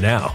now.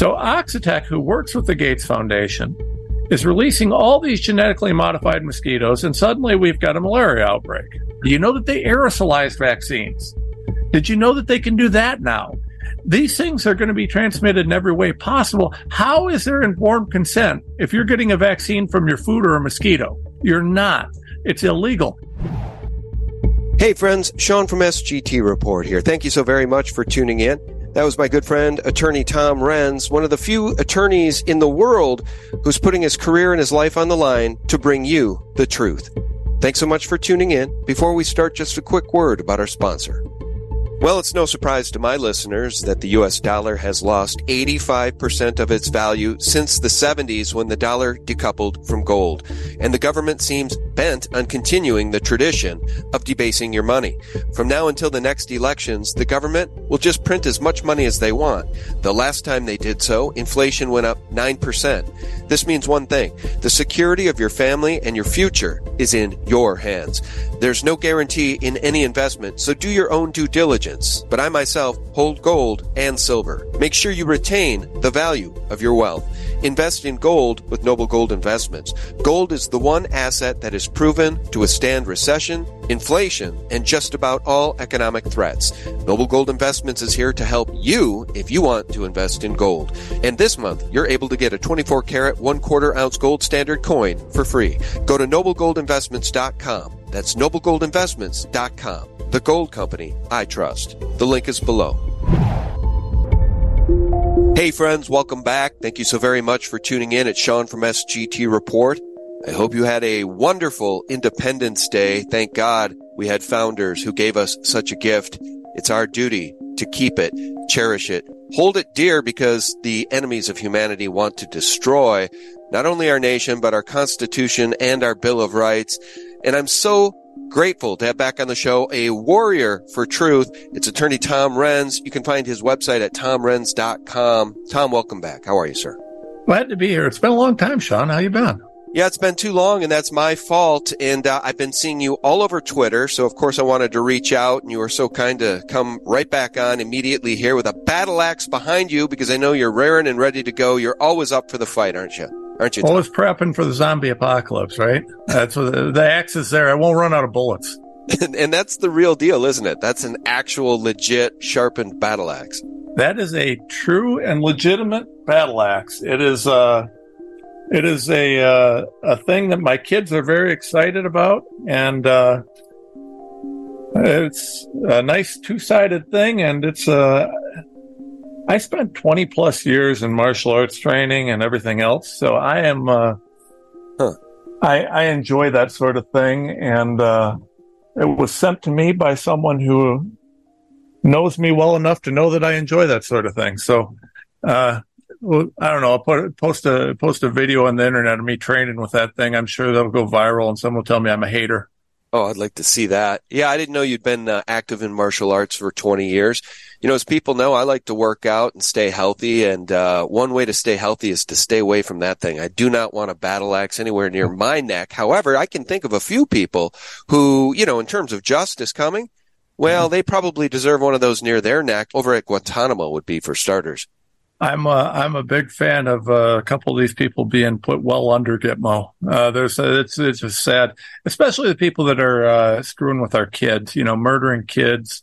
So Oxitec, who works with the Gates Foundation, is releasing all these genetically modified mosquitoes, and suddenly we've got a malaria outbreak. Do you know that they aerosolize vaccines? Did you know that they can do that now? These things are going to be transmitted in every way possible. How is there informed consent if you're getting a vaccine from your food or a mosquito? You're not. It's illegal. Hey, friends, Sean from SGT Report here. Thank you so very much for tuning in. That was my good friend, attorney Tom Renz, one of the few attorneys in the world who's putting his career and his life on the line to bring you the truth. Thanks so much for tuning in. Before we start, just a quick word about our sponsor. Well, it's no surprise to my listeners that the US dollar has lost 85% of its value since the 70s when the dollar decoupled from gold. And the government seems bent on continuing the tradition of debasing your money. From now until the next elections, the government will just print as much money as they want. The last time they did so, inflation went up 9%. This means one thing. The security of your family and your future is in your hands. There's no guarantee in any investment, so do your own due diligence. But I myself hold gold and silver. Make sure you retain the value of your wealth. Invest in gold with Noble Gold Investments. Gold is the one asset that is proven to withstand recession, inflation, and just about all economic threats. Noble Gold Investments is here to help you if you want to invest in gold. And this month, you're able to get a 24 karat, one quarter ounce gold standard coin for free. Go to noblegoldinvestments.com. That's noblegoldinvestments.com. The gold company I trust. The link is below. Hey friends, welcome back. Thank you so very much for tuning in. It's Sean from SGT Report. I hope you had a wonderful Independence Day. Thank God we had founders who gave us such a gift. It's our duty to keep it, cherish it, hold it dear because the enemies of humanity want to destroy not only our nation, but our Constitution and our Bill of Rights. And I'm so grateful to have back on the show a warrior for truth. It's attorney Tom Renz. You can find his website at tomrenz.com. Tom, welcome back. How are you, sir? Glad to be here. It's been a long time, Sean. How you been? Yeah, it's been too long and that's my fault. And uh, I've been seeing you all over Twitter. So of course I wanted to reach out and you were so kind to come right back on immediately here with a battle axe behind you because I know you're raring and ready to go. You're always up for the fight, aren't you? Aren't you? Always prepping for the zombie apocalypse, right? That's what the, the axe is there. I won't run out of bullets. and, and that's the real deal, isn't it? That's an actual legit sharpened battle axe. That is a true and legitimate battle axe. It is uh it is a uh, a thing that my kids are very excited about, and uh, it's a nice two sided thing. And it's uh, I spent twenty plus years in martial arts training and everything else, so I am uh, huh. I, I enjoy that sort of thing, and uh, it was sent to me by someone who knows me well enough to know that I enjoy that sort of thing. So. Uh, I don't know. I'll put, post a post a video on the internet of me training with that thing. I'm sure that'll go viral, and someone will tell me I'm a hater. Oh, I'd like to see that. Yeah, I didn't know you'd been uh, active in martial arts for 20 years. You know, as people know, I like to work out and stay healthy. And uh, one way to stay healthy is to stay away from that thing. I do not want a battle axe anywhere near my neck. However, I can think of a few people who, you know, in terms of justice coming, well, they probably deserve one of those near their neck. Over at Guantanamo would be for starters. I'm a, I'm a big fan of uh, a couple of these people being put well under Gitmo. Uh, there's it's it's just sad, especially the people that are uh, screwing with our kids. You know, murdering kids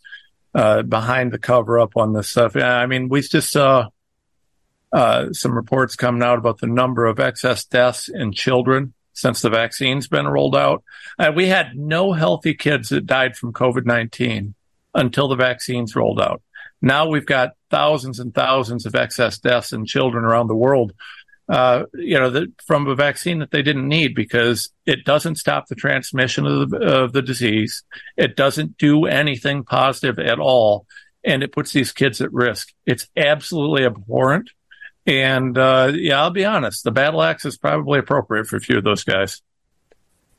uh, behind the cover up on this stuff. I mean, we just saw uh, some reports coming out about the number of excess deaths in children since the vaccine's been rolled out. We had no healthy kids that died from COVID nineteen until the vaccines rolled out. Now we've got thousands and thousands of excess deaths in children around the world. uh, you know, the, from a vaccine that they didn't need because it doesn't stop the transmission of the, of the disease. It doesn't do anything positive at all. And it puts these kids at risk. It's absolutely abhorrent. And, uh, yeah, I'll be honest. The battle axe is probably appropriate for a few of those guys.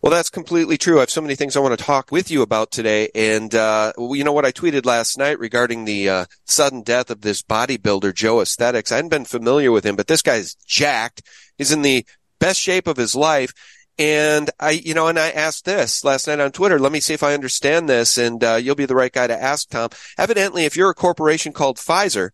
Well, that's completely true. I have so many things I want to talk with you about today. And, uh, you know what I tweeted last night regarding the, uh, sudden death of this bodybuilder, Joesthetics. I hadn't been familiar with him, but this guy's jacked. He's in the best shape of his life. And I, you know, and I asked this last night on Twitter. Let me see if I understand this. And, uh, you'll be the right guy to ask, Tom. Evidently, if you're a corporation called Pfizer,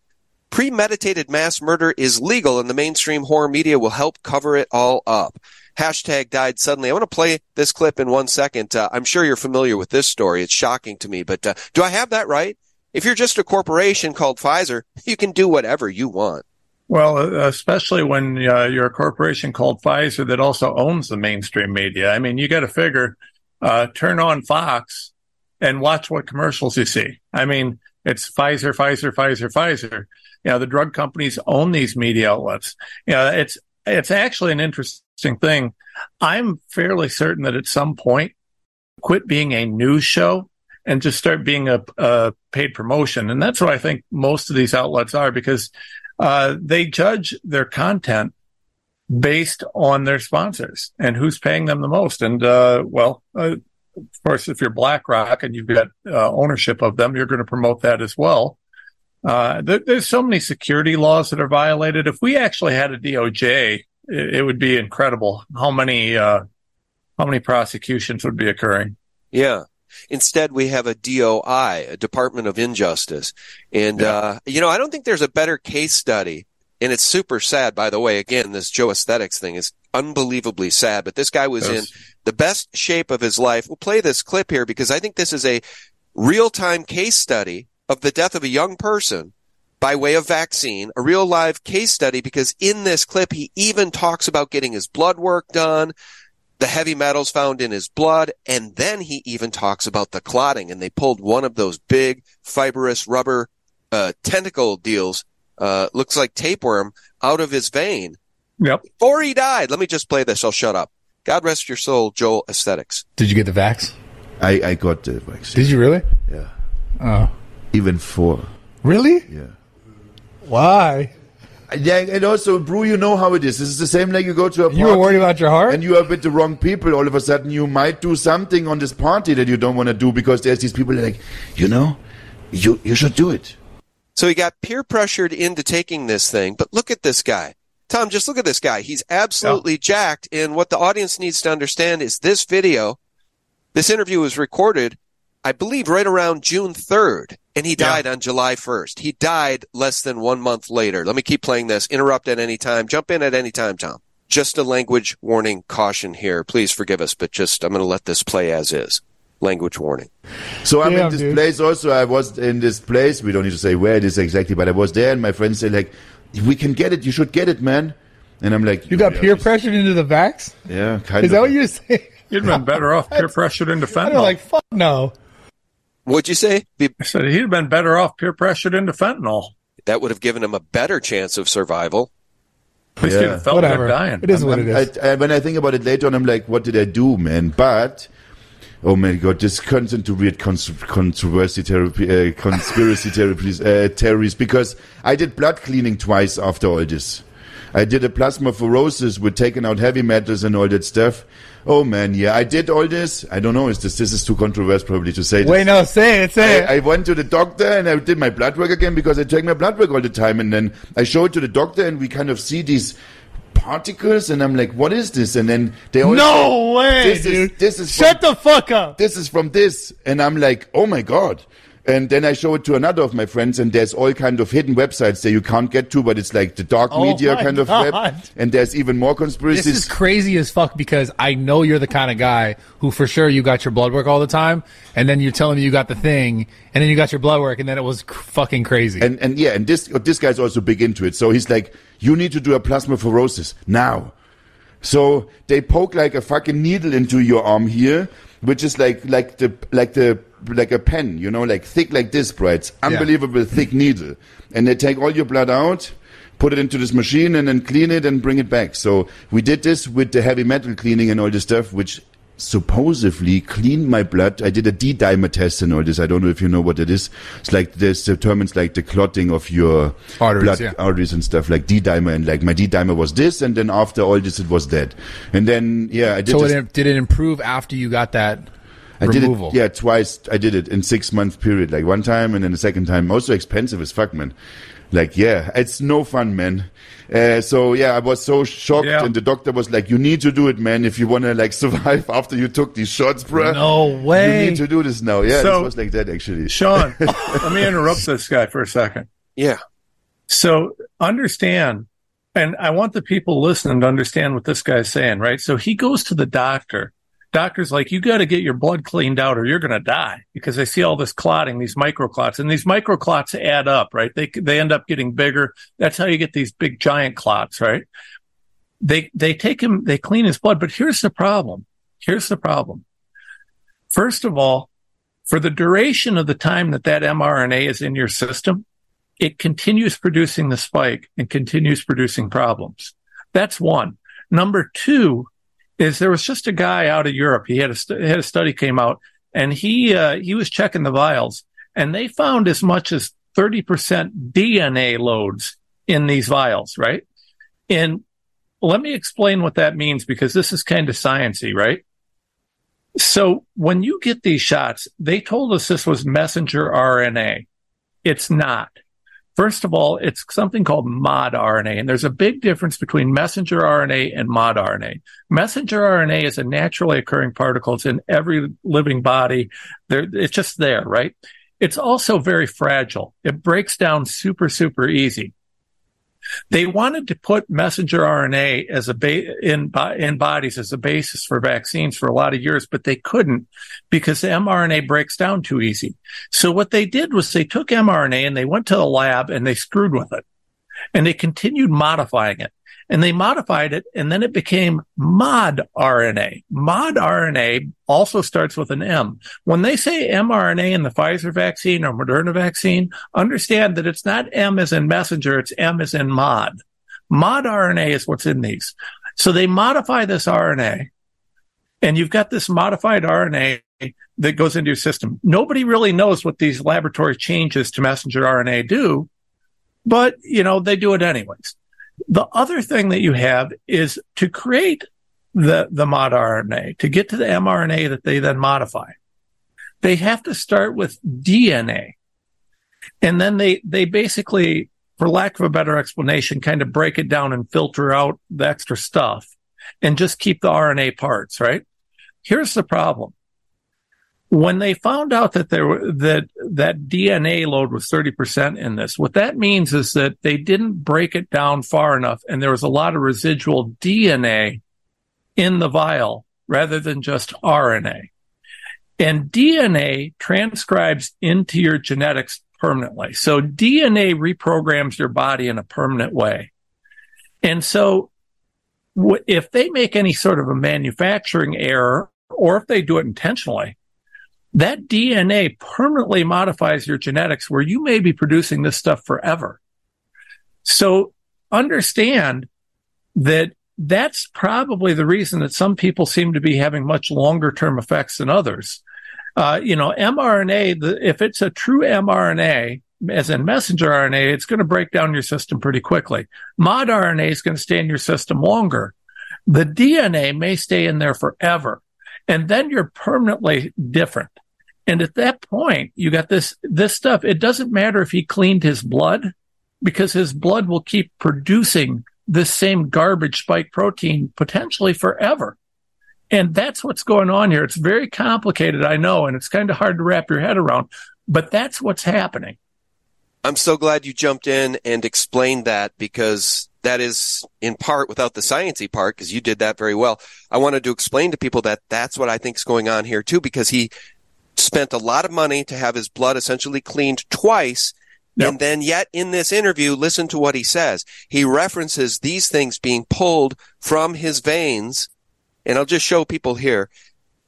premeditated mass murder is legal and the mainstream horror media will help cover it all up hashtag died suddenly. I want to play this clip in one second. Uh, I'm sure you're familiar with this story. It's shocking to me, but uh, do I have that right? If you're just a corporation called Pfizer, you can do whatever you want. Well, uh, especially when uh, you're a corporation called Pfizer that also owns the mainstream media. I mean, you got to figure, uh, turn on Fox and watch what commercials you see. I mean, it's Pfizer, Pfizer, Pfizer, Pfizer. You know, the drug companies own these media outlets. You know, it's, it's actually an interesting interesting thing. I'm fairly certain that at some point, quit being a news show and just start being a, a paid promotion. And that's what I think most of these outlets are because uh, they judge their content based on their sponsors and who's paying them the most. And uh, well, uh, of course, if you're BlackRock and you've got uh, ownership of them, you're going to promote that as well. Uh, there, there's so many security laws that are violated. If we actually had a DOJ it, it would be incredible how many uh, how many prosecutions would be occurring. Yeah. Instead, we have a DOI, a Department of Injustice. And, yeah. uh, you know, I don't think there's a better case study. And it's super sad, by the way. Again, this Joesthetics thing is unbelievably sad, but this guy was yes. in the best shape of his life. We'll play this clip here because I think this is a real time case study of the death of a young person by way of vaccine, a real live case study, because in this clip, he even talks about getting his blood work done, the heavy metals found in his blood, and then he even talks about the clotting. And they pulled one of those big fibrous rubber uh, tentacle deals, uh, looks like tapeworm, out of his vein. Yep. Before he died. Let me just play this. I'll shut up. God rest your soul, Joesthetics. Did you get the vax? I, I got the vaccine. Did you really? Yeah. Oh. Even four. Really? Yeah. Why? Yeah, and also, Brew, you know how it is. This is the same like you go to a party. You were worried about your heart? And you are with the wrong people. All of a sudden, you might do something on this party that you don't want to do because there's these people like, you know, you, you should do it. So he got peer pressured into taking this thing. But look at this guy. Tom, just look at this guy. He's absolutely yeah. jacked. And what the audience needs to understand is this video, this interview was recorded, I believe, right around June 3rd. And he died yeah. on July 1st. He died less than one month later. Let me keep playing this. Interrupt at any time. Jump in at any time, Tom. Just a language warning caution here. Please forgive us, but just, I'm going to let this play as is. Language warning. So I'm in this dude. place also. I was in this place. We don't need to say where it is exactly, but I was there and my friends said like, we can get it. You should get it, man. And I'm like, you got peer pressured into the vax? Yeah, kind is of. Is that what you're saying? You'd been better off peer pressured into fentanyl. like, fuck no. What'd you say? Be- I said he'd have been better off peer pressured into fentanyl. That would have given him a better chance of survival. At least yeah. felt Whatever. Dying. It is I'm, what it is. I, I, when I think about it later on, I'm like, what did I do, man? But oh my god, this turns into weird cons- controversy therapy, uh, conspiracy therapies, uh, theories because I did blood cleaning twice after all this. I did a plasma plasmapheresis with taking out heavy metals and all that stuff. Oh man, yeah, I did all this. I don't know. Is this this is too controversial probably to say? This. Wait, no, say it, say I, it. I went to the doctor and I did my blood work again because I take my blood work all the time, and then I show it to the doctor and we kind of see these particles and I'm like, what is this? And then they all No way, this dude. Is, this is Shut from, the fuck up. This is from this. And I'm like, oh my God. And then I show it to another of my friends, and there's all kind of hidden websites that you can't get to, but it's like the dark oh media kind of God. web. And there's even more conspiracies. This is crazy as fuck because I know you're the kind of guy who, for sure, you got your blood work all the time, and then you're telling me you got the thing, and then you got your blood work, and then it was cr- fucking crazy. And and yeah, and this this guy's also big into it. So he's like, you need to do a plasma plasmapheresis now. So they poke like a fucking needle into your arm here, which is like like the like the like a pen, you know, like thick like this, bro. It's unbelievable yeah. thick needle. And they take all your blood out, put it into this machine and then clean it and bring it back. So we did this with the heavy metal cleaning and all this stuff, which supposedly cleaned my blood. I did a D-dimer test and all this. I don't know if you know what it is. It's like this determines like the clotting of your Arteries, blood yeah. arteries and stuff like D-dimer and like my D-dimer was this and then after all this it was that. And then yeah, I did So this. it, did it improve after you got that I did removal? it, yeah, twice. I did it in six month period, like one time and then the second time. Also expensive as fuck, man. Like, yeah, it's no fun, man. Uh, so yeah, I was so shocked, Yeah. and the doctor was like, "You need to do it, man, if you want to like survive after you took these shots, bro. No way. You need to do this now." Yeah, So- this was like that actually. Sean, let me interrupt this guy for a second. Yeah. So understand, and I want the people listening to understand what this guy's saying, right? So he goes to the doctor. Doctor's like, you got to get your blood cleaned out or you're going to die because they see all this clotting, these microclots, and these microclots add up, right? They, they end up getting bigger. That's how you get these big giant clots, right? They, they take him, they clean his blood, but here's the problem. Here's the problem. First of all, for the duration of the time that that mRNA is in your system, it continues producing the spike and continues producing problems. That's one. Number two is there was just a guy out of Europe. He had a, st- had a study came out and he, uh, he was checking the vials and they found as much as 30% DNA loads in these vials, right? And let me explain what that means because this is kind of sciency, right? So when you get these shots, they told us this was messenger RNA. It's not. First of all, it's something called mod RNA, and there's a big difference between messenger RNA and mod RNA. Messenger RNA is a naturally occurring particle. It's in every living body. It's just there, right? It's also very fragile. It breaks down super, super easy. They wanted to put messenger RNA as a ba- in in bodies as a basis for vaccines for a lot of years, but they couldn't because the mRNA breaks down too easy. So what they did was they took mRNA and they went to the lab and they screwed with it, and they continued modifying it. And they modified it, and then it became mod RNA. Mod RNA also starts with an M. When they say mRNA in the Pfizer vaccine or Moderna vaccine, understand that it's not M as in messenger, it's M as in mod. Mod RNA is what's in these. So they modify this RNA, and you've got this modified RNA that goes into your system. Nobody really knows what these laboratory changes to messenger RNA do, but you know, they do it anyways. The other thing that you have is to create the, the mod RNA, to get to the mRNA that they then modify. They have to start with DNA. And then they, they basically, for lack of a better explanation, kind of break it down and filter out the extra stuff and just keep the RNA parts, right? Here's the problem. When they found out that there were, that, that DNA load was 30% in this, what that means is that they didn't break it down far enough and there was a lot of residual DNA in the vial rather than just RNA. And DNA transcribes into your genetics permanently. So DNA reprograms your body in a permanent way. And so if they make any sort of a manufacturing error or if they do it intentionally, that DNA permanently modifies your genetics where you may be producing this stuff forever. So understand that that's probably the reason that some people seem to be having much longer term effects than others. Uh, you know, mRNA, the, if it's a true mRNA, as in messenger RNA, it's going to break down your system pretty quickly. Mod RNA is going to stay in your system longer. The DNA may stay in there forever. And then you're permanently different. And at that point, you got this, this stuff. It doesn't matter if he cleaned his blood because his blood will keep producing this same garbage spike protein potentially forever. And that's what's going on here. It's very complicated, I know, and it's kind of hard to wrap your head around, but that's what's happening. I'm so glad you jumped in and explained that because that is in part without the sciencey part because you did that very well. I wanted to explain to people that that's what I think is going on here too because he spent a lot of money to have his blood essentially cleaned twice. Yep. And then yet in this interview, listen to what he says. He references these things being pulled from his veins. And I'll just show people here.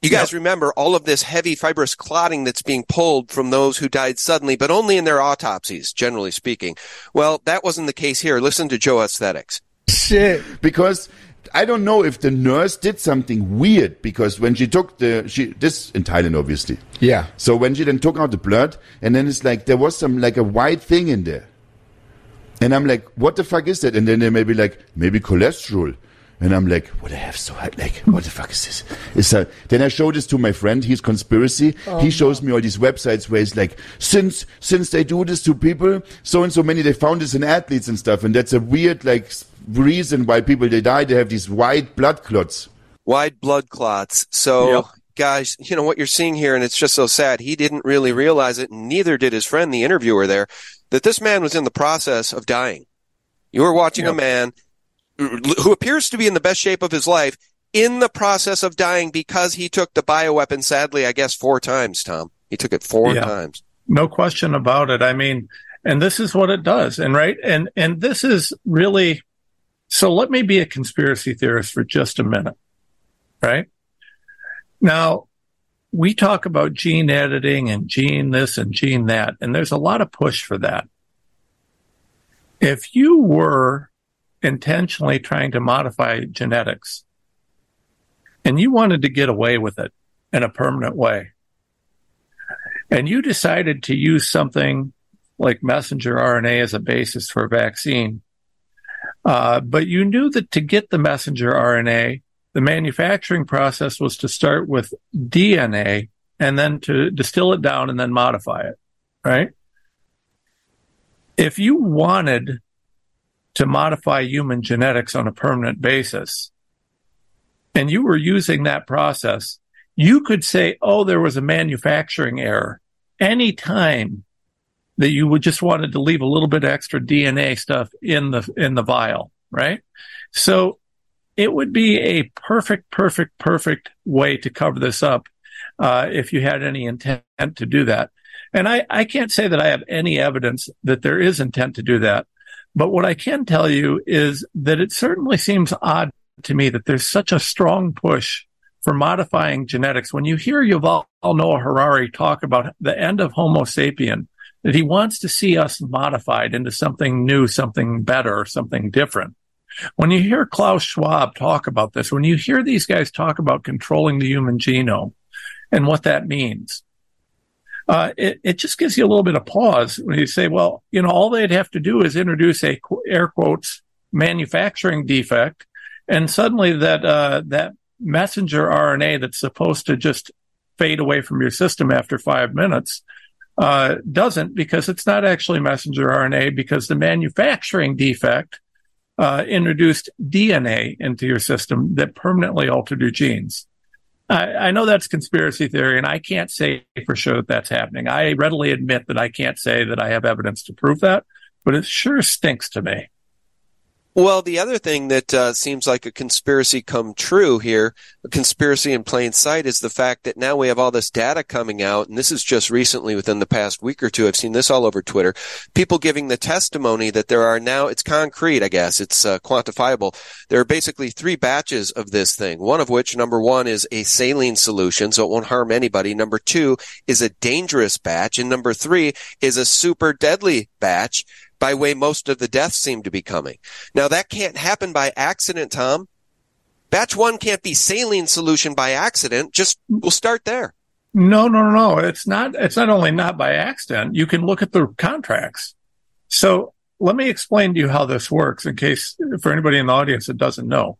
You guys yep. remember all of this heavy fibrous clotting that's being pulled from those who died suddenly, but only in their autopsies, generally speaking. Well, that wasn't the case here. Listen to Joesthetics. Shit. Because I don't know if the nurse did something weird because when she took the she this in Thailand obviously. Yeah. So when she then took out the blood and then it's like there was some like a white thing in there. And I'm like, what the fuck is that? And then they may be like, maybe cholesterol. And I'm like, what I have so hard? Like, what the fuck is this? It's a, then I show this to my friend. He's conspiracy. Oh, he shows me all these websites where it's like, since, since they do this to people, so and so many, they found this in athletes and stuff. And that's a weird, like, reason why people, they die. They have these white blood clots. White blood clots. So, yep. guys, you know what you're seeing here, and it's just so sad. He didn't really realize it, and neither did his friend, the interviewer there, that this man was in the process of dying. You were watching yep. a man who appears to be in the best shape of his life in the process of dying because he took the bioweapon, sadly, I guess four times, Tom. He took it four yeah, times. No question about it. I mean, and this is what it does. And right. And, and this is really, so let me be a conspiracy theorist for just a minute. Right now, we talk about gene editing and gene this and gene that, and there's a lot of push for that. If you were intentionally trying to modify genetics. And you wanted to get away with it in a permanent way, and you decided to use something like messenger RNA as a basis for a vaccine, uh, but you knew that to get the messenger RNA, the manufacturing process was to start with DNA and then to distill it down and then modify it, right? If you wanted to modify human genetics on a permanent basis, and you were using that process, you could say, oh, there was a manufacturing error Any time that you would just wanted to leave a little bit extra DNA stuff in the, in the vial, right? So it would be a perfect, perfect, perfect way to cover this up, uh, if you had any intent to do that. And I, I can't say that I have any evidence that there is intent to do that. But what I can tell you is that it certainly seems odd to me that there's such a strong push for modifying genetics. When you hear Yuval Noah Harari talk about the end of Homo sapien, that he wants to see us modified into something new, something better, something different. When you hear Klaus Schwab talk about this, when you hear these guys talk about controlling the human genome and what that means, uh, it, it just gives you a little bit of pause when you say, well, you know, all they'd have to do is introduce a air quotes manufacturing defect, and suddenly that uh, that messenger RNA that's supposed to just fade away from your system after five minutes uh, doesn't because it's not actually messenger RNA because the manufacturing defect uh, introduced DNA into your system that permanently altered your genes. I, I, know that's conspiracy theory, and I can't say for sure that that's happening. I readily admit that I can't say that I have evidence to prove that, but it sure stinks to me. Well, the other thing that uh, seems like a conspiracy come true here, a conspiracy in plain sight, is the fact that now we have all this data coming out, and this is just recently within the past week or two. I've seen this all over Twitter. People giving the testimony that there are now, it's concrete, I guess, it's uh, quantifiable. There are basically three batches of this thing. One of which, number one, is a saline solution, so it won't harm anybody. Number two is a dangerous batch, and number three is a super deadly batch by way most of the deaths seem to be coming. Now that can't happen by accident, Tom. Batch one can't be saline solution by accident. Just we'll start there. No, no, no, no. It's not, it's not only not by accident. You can look at the contracts. So let me explain to you how this works in case for anybody in the audience that doesn't know.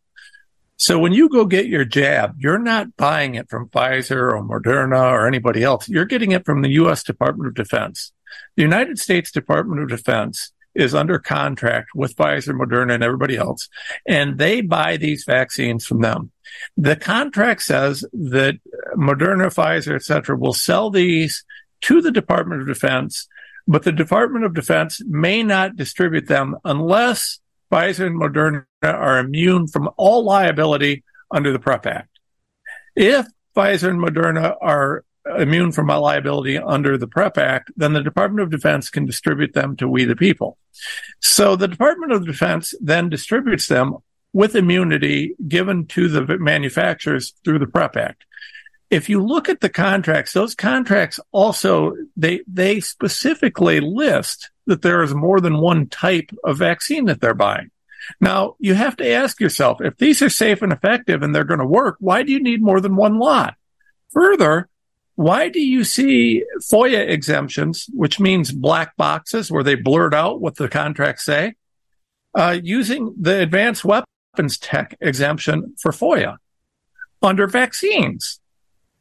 So when you go get your jab, you're not buying it from Pfizer or Moderna or anybody else. You're getting it from the U.S. Department of Defense. The United States Department of Defense is under contract with Pfizer, Moderna, and everybody else, and they buy these vaccines from them. The contract says that Moderna, Pfizer, et cetera, will sell these to the Department of Defense, but the Department of Defense may not distribute them unless Pfizer and Moderna are immune from all liability under the PrEP Act. If Pfizer and Moderna are immune from liability under the PrEP Act, then the Department of Defense can distribute them to we the people. So the Department of Defense then distributes them with immunity given to the manufacturers through the PrEP Act. if you look at the contracts, those contracts also, they, they specifically list that there is more than one type of vaccine that they're buying. Now, you have to ask yourself, if these are safe and effective and they're going to work, why do you need more than one lot? Further, why do you see FOIA exemptions, which means black boxes where they blurt out what the contracts say, uh, using the advanced weapons tech exemption for FOIA under vaccines?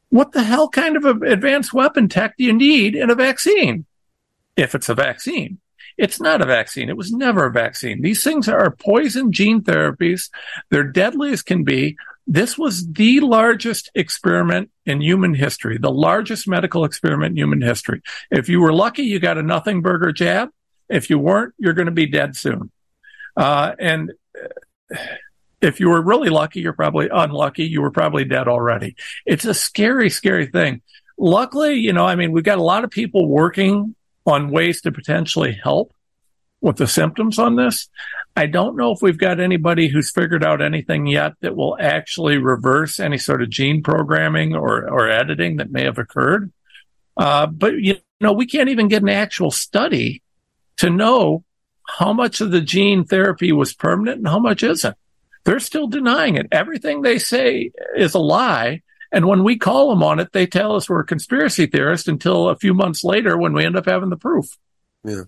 What the hell kind of advanced weapon tech do you need in a vaccine? If it's a vaccine. It's not a vaccine. It was never a vaccine. These things are poison gene therapies. They're deadly as can be. This was the largest experiment in human history, the largest medical experiment in human history. If you were lucky, you got a nothing burger jab. If you weren't, you're going to be dead soon. Uh, and if you were really lucky, you're probably unlucky. You were probably dead already. It's a scary, scary thing. Luckily, you know, I mean, we've got a lot of people working on ways to potentially help with the symptoms on this. I don't know if we've got anybody who's figured out anything yet that will actually reverse any sort of gene programming or, or editing that may have occurred. Uh, but you know, we can't even get an actual study to know how much of the gene therapy was permanent and how much isn't. They're still denying it. Everything they say is a lie. And when we call them on it, they tell us we're a conspiracy theorist until a few months later when we end up having the proof. Yeah.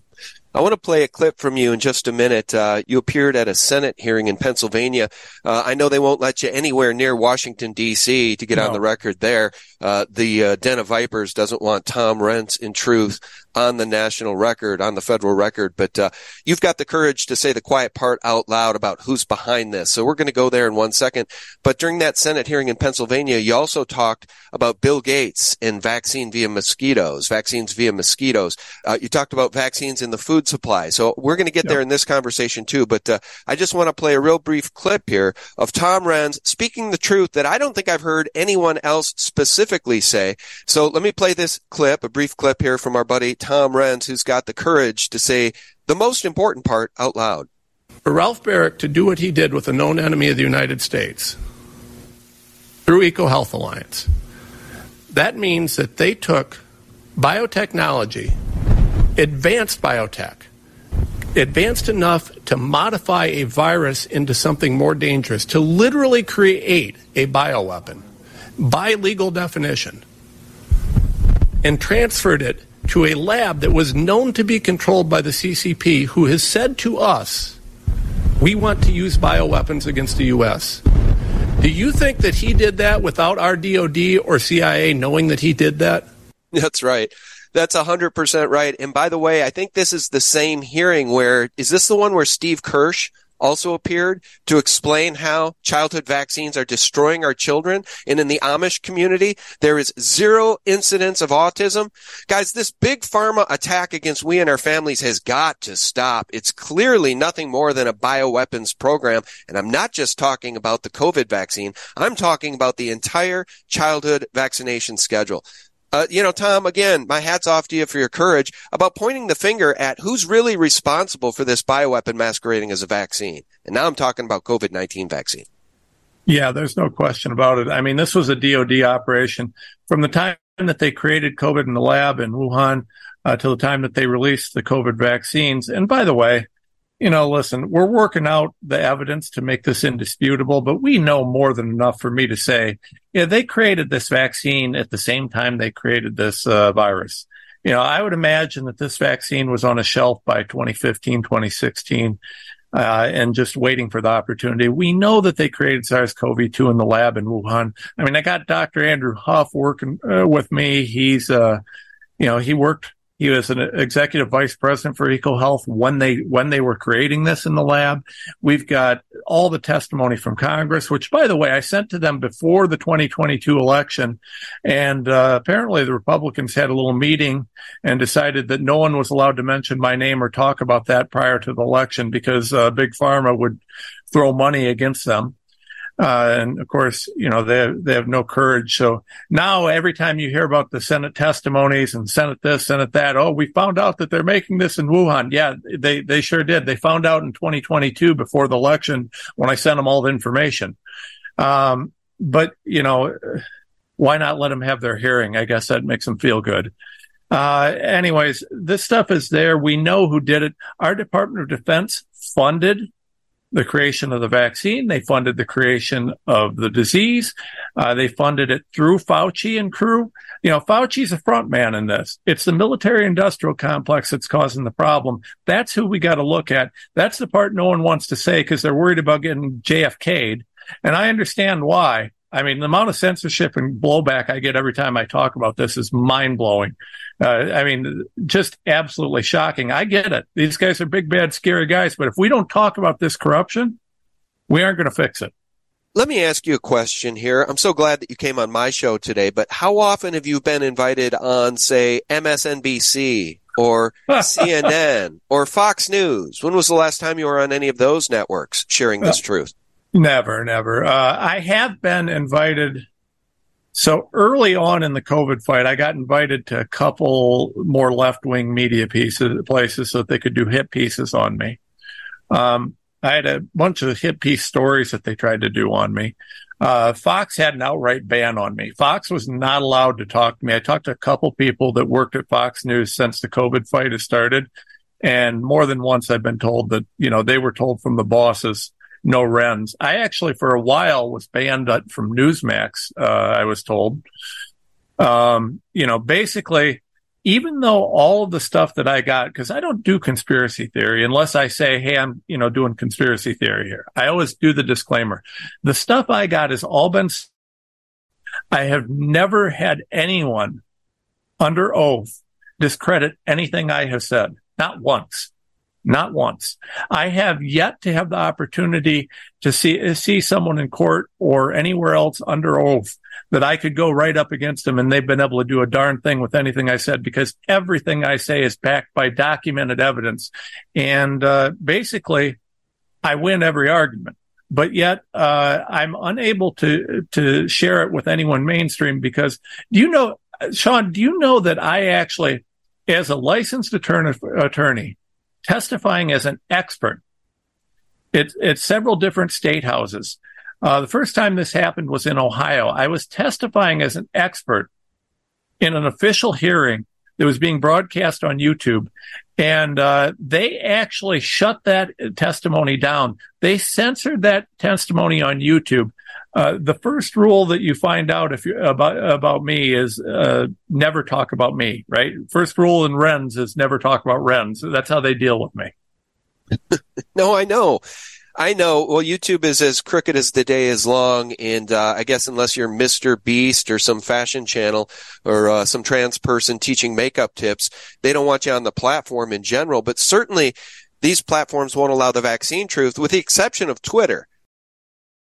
I want to play a clip from you in just a minute. Uh, you appeared at a Senate hearing in Pennsylvania. Uh, I know they won't let you anywhere near Washington D.C. to get no. on the record there. Uh, the uh, Den of Vipers doesn't want Tom Renz in truth on the national record, on the federal record. But uh, you've got the courage to say the quiet part out loud about who's behind this. So we're going to go there in one second. But during that Senate hearing in Pennsylvania, you also talked about Bill Gates and vaccine via mosquitoes, vaccines via mosquitoes. Uh, you talked about vaccines in the food supply. So we're going to get yep. there in this conversation too. But uh, I just want to play a real brief clip here of Tom Renz speaking the truth that I don't think I've heard anyone else specifically say. So let me play this clip, a brief clip here from our buddy Tom Renz, who's got the courage to say the most important part out loud. For Ralph Baric to do what he did with a known enemy of the United States through EcoHealth Alliance, that means that they took biotechnology, advanced biotech, advanced enough to modify a virus into something more dangerous, to literally create a bioweapon by legal definition, and transferred it to a lab that was known to be controlled by the CCP, who has said to us, we want to use bioweapons against the U.S. Do you think that he did that without our DOD or CIA knowing that he did that? That's right. That's 100% right. And by the way, I think this is the same hearing where, is this the one where Steve Kirsch also appeared to explain how childhood vaccines are destroying our children. And in the Amish community, there is zero incidence of autism. Guys, this big pharma attack against we and our families has got to stop. It's clearly nothing more than a bioweapons program. And I'm not just talking about the COVID vaccine. I'm talking about the entire childhood vaccination schedule. Uh, you know, Tom, again, my hat's off to you for your courage about pointing the finger at who's really responsible for this bioweapon masquerading as a vaccine. And now I'm talking about COVID-19 vaccine. Yeah, there's no question about it. I mean, this was a DOD operation from the time that they created COVID in the lab in Wuhan uh, to the time that they released the COVID vaccines. And by the way, you know, listen, we're working out the evidence to make this indisputable, but we know more than enough for me to say, yeah, they created this vaccine at the same time they created this uh, virus. You know, I would imagine that this vaccine was on a shelf by 2015, 2016, uh, and just waiting for the opportunity. We know that they created SARS-CoV-2 in the lab in Wuhan. I mean, I got Dr. Andrew Huff working uh, with me. He's, uh, you know, he worked he was an executive vice president for EcoHealth when they when they were creating this in the lab. We've got all the testimony from Congress, which, by the way, I sent to them before the 2022 election, and uh, apparently the Republicans had a little meeting and decided that no one was allowed to mention my name or talk about that prior to the election because uh, Big Pharma would throw money against them. Uh, and of course, you know, they have, they have no courage. So now every time you hear about the Senate testimonies and Senate this, Senate that, oh, we found out that they're making this in Wuhan. Yeah, they, they sure did. They found out in 2022 before the election when I sent them all the information. Um, but you know, why not let them have their hearing? I guess that makes them feel good. Uh, anyways, this stuff is there. We know who did it. Our Department of Defense funded the creation of the vaccine. They funded the creation of the disease. Uh, they funded it through Fauci and crew. You know, Fauci's a front man in this. It's the military industrial complex that's causing the problem. That's who we got to look at. That's the part no one wants to say because they're worried about getting JFK'd. And I understand why. I mean, the amount of censorship and blowback I get every time I talk about this is mind blowing. Uh, I mean, just absolutely shocking. I get it. These guys are big, bad, scary guys. But if we don't talk about this corruption, we aren't going to fix it. Let me ask you a question here. I'm so glad that you came on my show today, but how often have you been invited on, say, MSNBC or CNN or Fox News? When was the last time you were on any of those networks sharing this uh, truth? Never, never. Uh, I have been invited. So early on in the COVID fight, I got invited to a couple more left wing media pieces, places so that they could do hit pieces on me. Um, I had a bunch of hit piece stories that they tried to do on me. Uh, Fox had an outright ban on me. Fox was not allowed to talk to me. I talked to a couple people that worked at Fox News since the COVID fight has started. And more than once, I've been told that, you know, they were told from the bosses no Renz. I actually, for a while, was banned from Newsmax. Uh, I was told. Um, you know, basically, even though all of the stuff that I got, because I don't do conspiracy theory unless I say, "Hey, I'm you know doing conspiracy theory here." I always do the disclaimer. The stuff I got has all been. I have never had anyone under oath discredit anything I have said, not once. Not once. I have yet to have the opportunity to see see someone in court or anywhere else under oath that I could go right up against them and they've been able to do a darn thing with anything I said because everything I say is backed by documented evidence. And uh, basically, I win every argument. But yet, uh, I'm unable to to share it with anyone mainstream because do you know, Sean? Do you know that I actually, as a licensed attorney, attorney testifying as an expert at, at several different state houses. Uh, the first time this happened was in Ohio. I was testifying as an expert in an official hearing that was being broadcast on YouTube. And uh, they actually shut that testimony down. They censored that testimony on YouTube uh, the first rule that you find out if you about about me is uh, never talk about me. Right. First rule in Renz is never talk about Renz. That's how they deal with me. no, I know. I know. Well, YouTube is as crooked as the day is long, and uh, I guess unless you're Mr. Beast or some fashion channel or uh, some trans person teaching makeup tips, they don't want you on the platform in general. But certainly, these platforms won't allow the vaccine truth, with the exception of Twitter.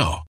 now.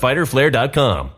www.fighterflare.com. A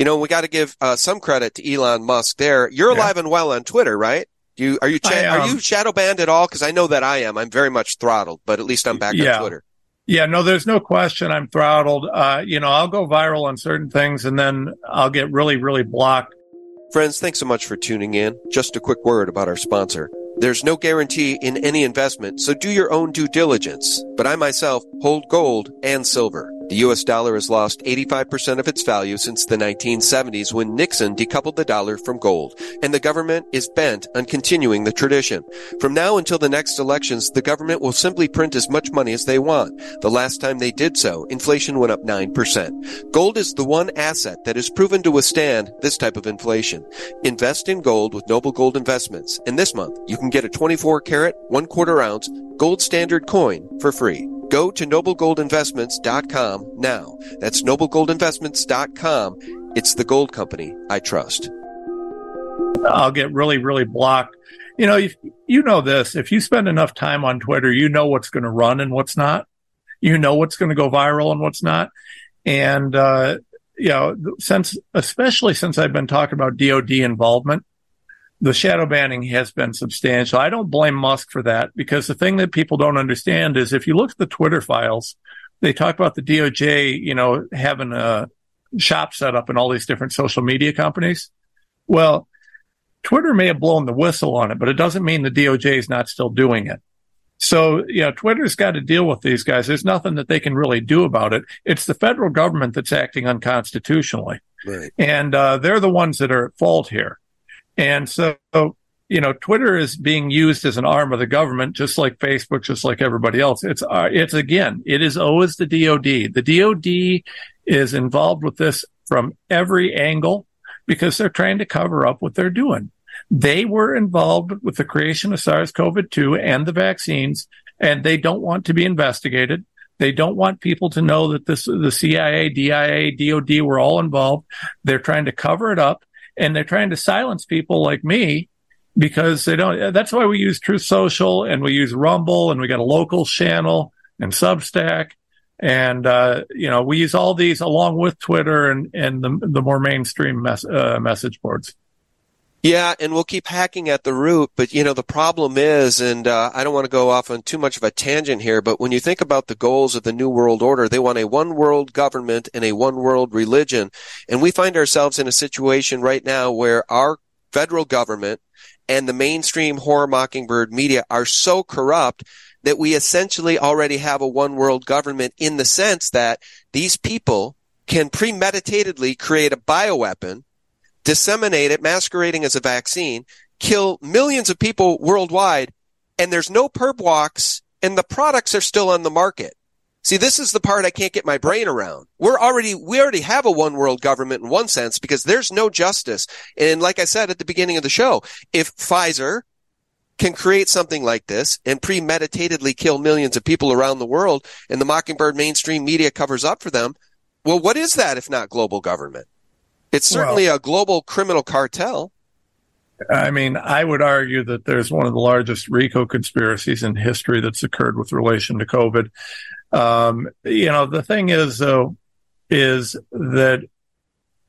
You know, we got to give uh, some credit to Elon Musk there. You're alive and well on Twitter, right? Do you are you cha- I are you shadow banned at all? Because I know that I am. I'm very much throttled, but at least I'm back Yeah. on Twitter. Yeah, no, there's no question I'm throttled. Uh, you know, I'll go viral on certain things and then I'll get really, really blocked. Friends, thanks so much for tuning in. Just a quick word about our sponsor. There's no guarantee in any investment, so do your own due diligence. But I myself hold gold and silver. The US dollar has lost 85% of its value since the 1970s when Nixon decoupled the dollar from gold, and the government is bent on continuing the tradition. From now until the next elections, the government will simply print as much money as they want. The last time they did so, inflation went up 9%. Gold is the one asset that is proven to withstand this type of inflation. Invest in gold with Noble Gold Investments, and this month you can get a 24 karat, one quarter ounce gold standard coin for free. Go to noblegoldinvestments.com now. That's noblegoldinvestments.com. It's the gold company I trust. I'll get really, really blocked. You know, if, you know this. If you spend enough time on Twitter, you know what's going to run and what's not. You know what's going to go viral and what's not. And, uh, you know, since, especially since I've been talking about DOD involvement, the shadow banning has been substantial. I don't blame Musk for that because the thing that people don't understand is if you look at the Twitter files, they talk about the DOJ, you know, having a shop set up in all these different social media companies. Well, Twitter may have blown the whistle on it, but it doesn't mean the DOJ is not still doing it. So, you know, Twitter's got to deal with these guys. There's nothing that they can really do about it. It's the federal government that's acting unconstitutionally. Right. And uh, they're the ones that are at fault here. And so, you know, Twitter is being used as an arm of the government, just like Facebook, just like everybody else. It's, uh, it's again, it is always the DOD. The DOD is involved with this from every angle because they're trying to cover up what they're doing. They were involved with the creation of SARS-CoV-2 and the vaccines, and they don't want to be investigated. They don't want people to know that this, the CIA, DIA, DOD were all involved. They're trying to cover it up and they're trying to silence people like me because they don't, that's why we use Truth Social and we use Rumble and we got a local channel and Substack. And, uh, you know, we use all these along with Twitter and, and the, the more mainstream mes- uh, message boards. Yeah, and we'll keep hacking at the root, but you know, the problem is, and uh, I don't want to go off on too much of a tangent here, but when you think about the goals of the New World Order, they want a one world government and a one world religion. And we find ourselves in a situation right now where our federal government and the mainstream horror mockingbird media are so corrupt that we essentially already have a one world government in the sense that these people can premeditatedly create a bioweapon disseminate it masquerading as a vaccine, kill millions of people worldwide, and there's no perp walks and the products are still on the market. See, this is the part I can't get my brain around. We're already, we already have a one world government in one sense because there's no justice. And like I said at the beginning of the show, if Pfizer can create something like this and premeditatedly kill millions of people around the world and the Mockingbird mainstream media covers up for them, well, what is that if not global government? It's certainly well, a global criminal cartel. I mean, I would argue that there's one of the largest RICO conspiracies in history that's occurred with relation to COVID. Um, you know, the thing is, though, is that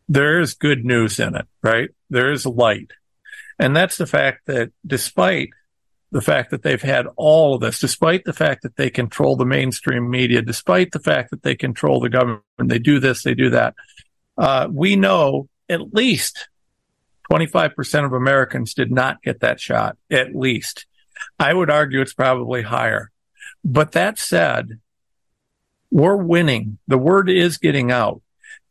there is good news in it, right? There is light. And that's the fact that despite the fact that they've had all of this, despite the fact that they control the mainstream media, despite the fact that they control the government, they do this, they do that. Uh, we know at least 25% of Americans did not get that shot, at least. I would argue it's probably higher. But that said, we're winning. The word is getting out.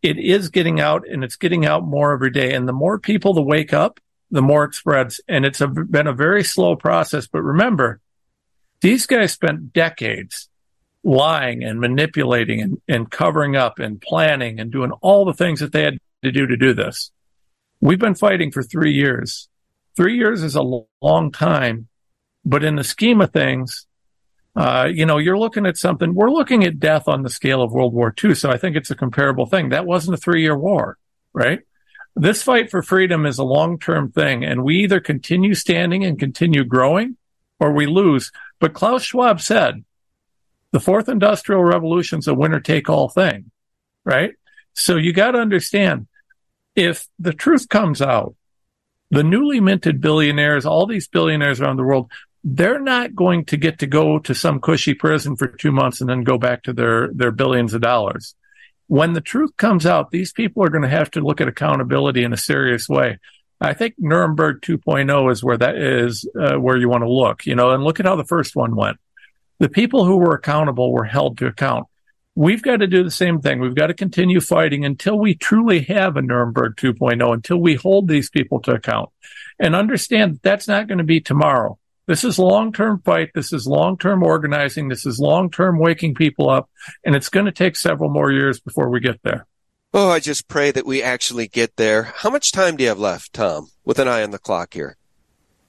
It is getting out and it's getting out more every day. And the more people that wake up, the more it spreads. And it's a, been a very slow process. But remember, these guys spent decades lying and manipulating and, and covering up and planning and doing all the things that they had to do to do this. We've been fighting for three years. Three years is a long time, but in the scheme of things, uh, you know, you're looking at something, we're looking at death on the scale of World War II. So I think it's a comparable thing. That wasn't a three year war, right? This fight for freedom is a long term thing, and we either continue standing and continue growing or we lose. But Klaus Schwab said the fourth industrial revolution is a winner take all thing, right? So you got to understand if the truth comes out, the newly minted billionaires, all these billionaires around the world, they're not going to get to go to some cushy prison for two months and then go back to their, their billions of dollars. When the truth comes out, these people are going to have to look at accountability in a serious way. I think Nuremberg 2.0 is where that is, uh, where you want to look, you know, and look at how the first one went. The people who were accountable were held to account. We've got to do the same thing. We've got to continue fighting until we truly have a Nuremberg 2.0, until we hold these people to account and understand that that's not going to be tomorrow. This is long-term fight. This is long-term organizing. This is long-term waking people up. And it's going to take several more years before we get there. Oh, I just pray that we actually get there. How much time do you have left, Tom, with an eye on the clock here?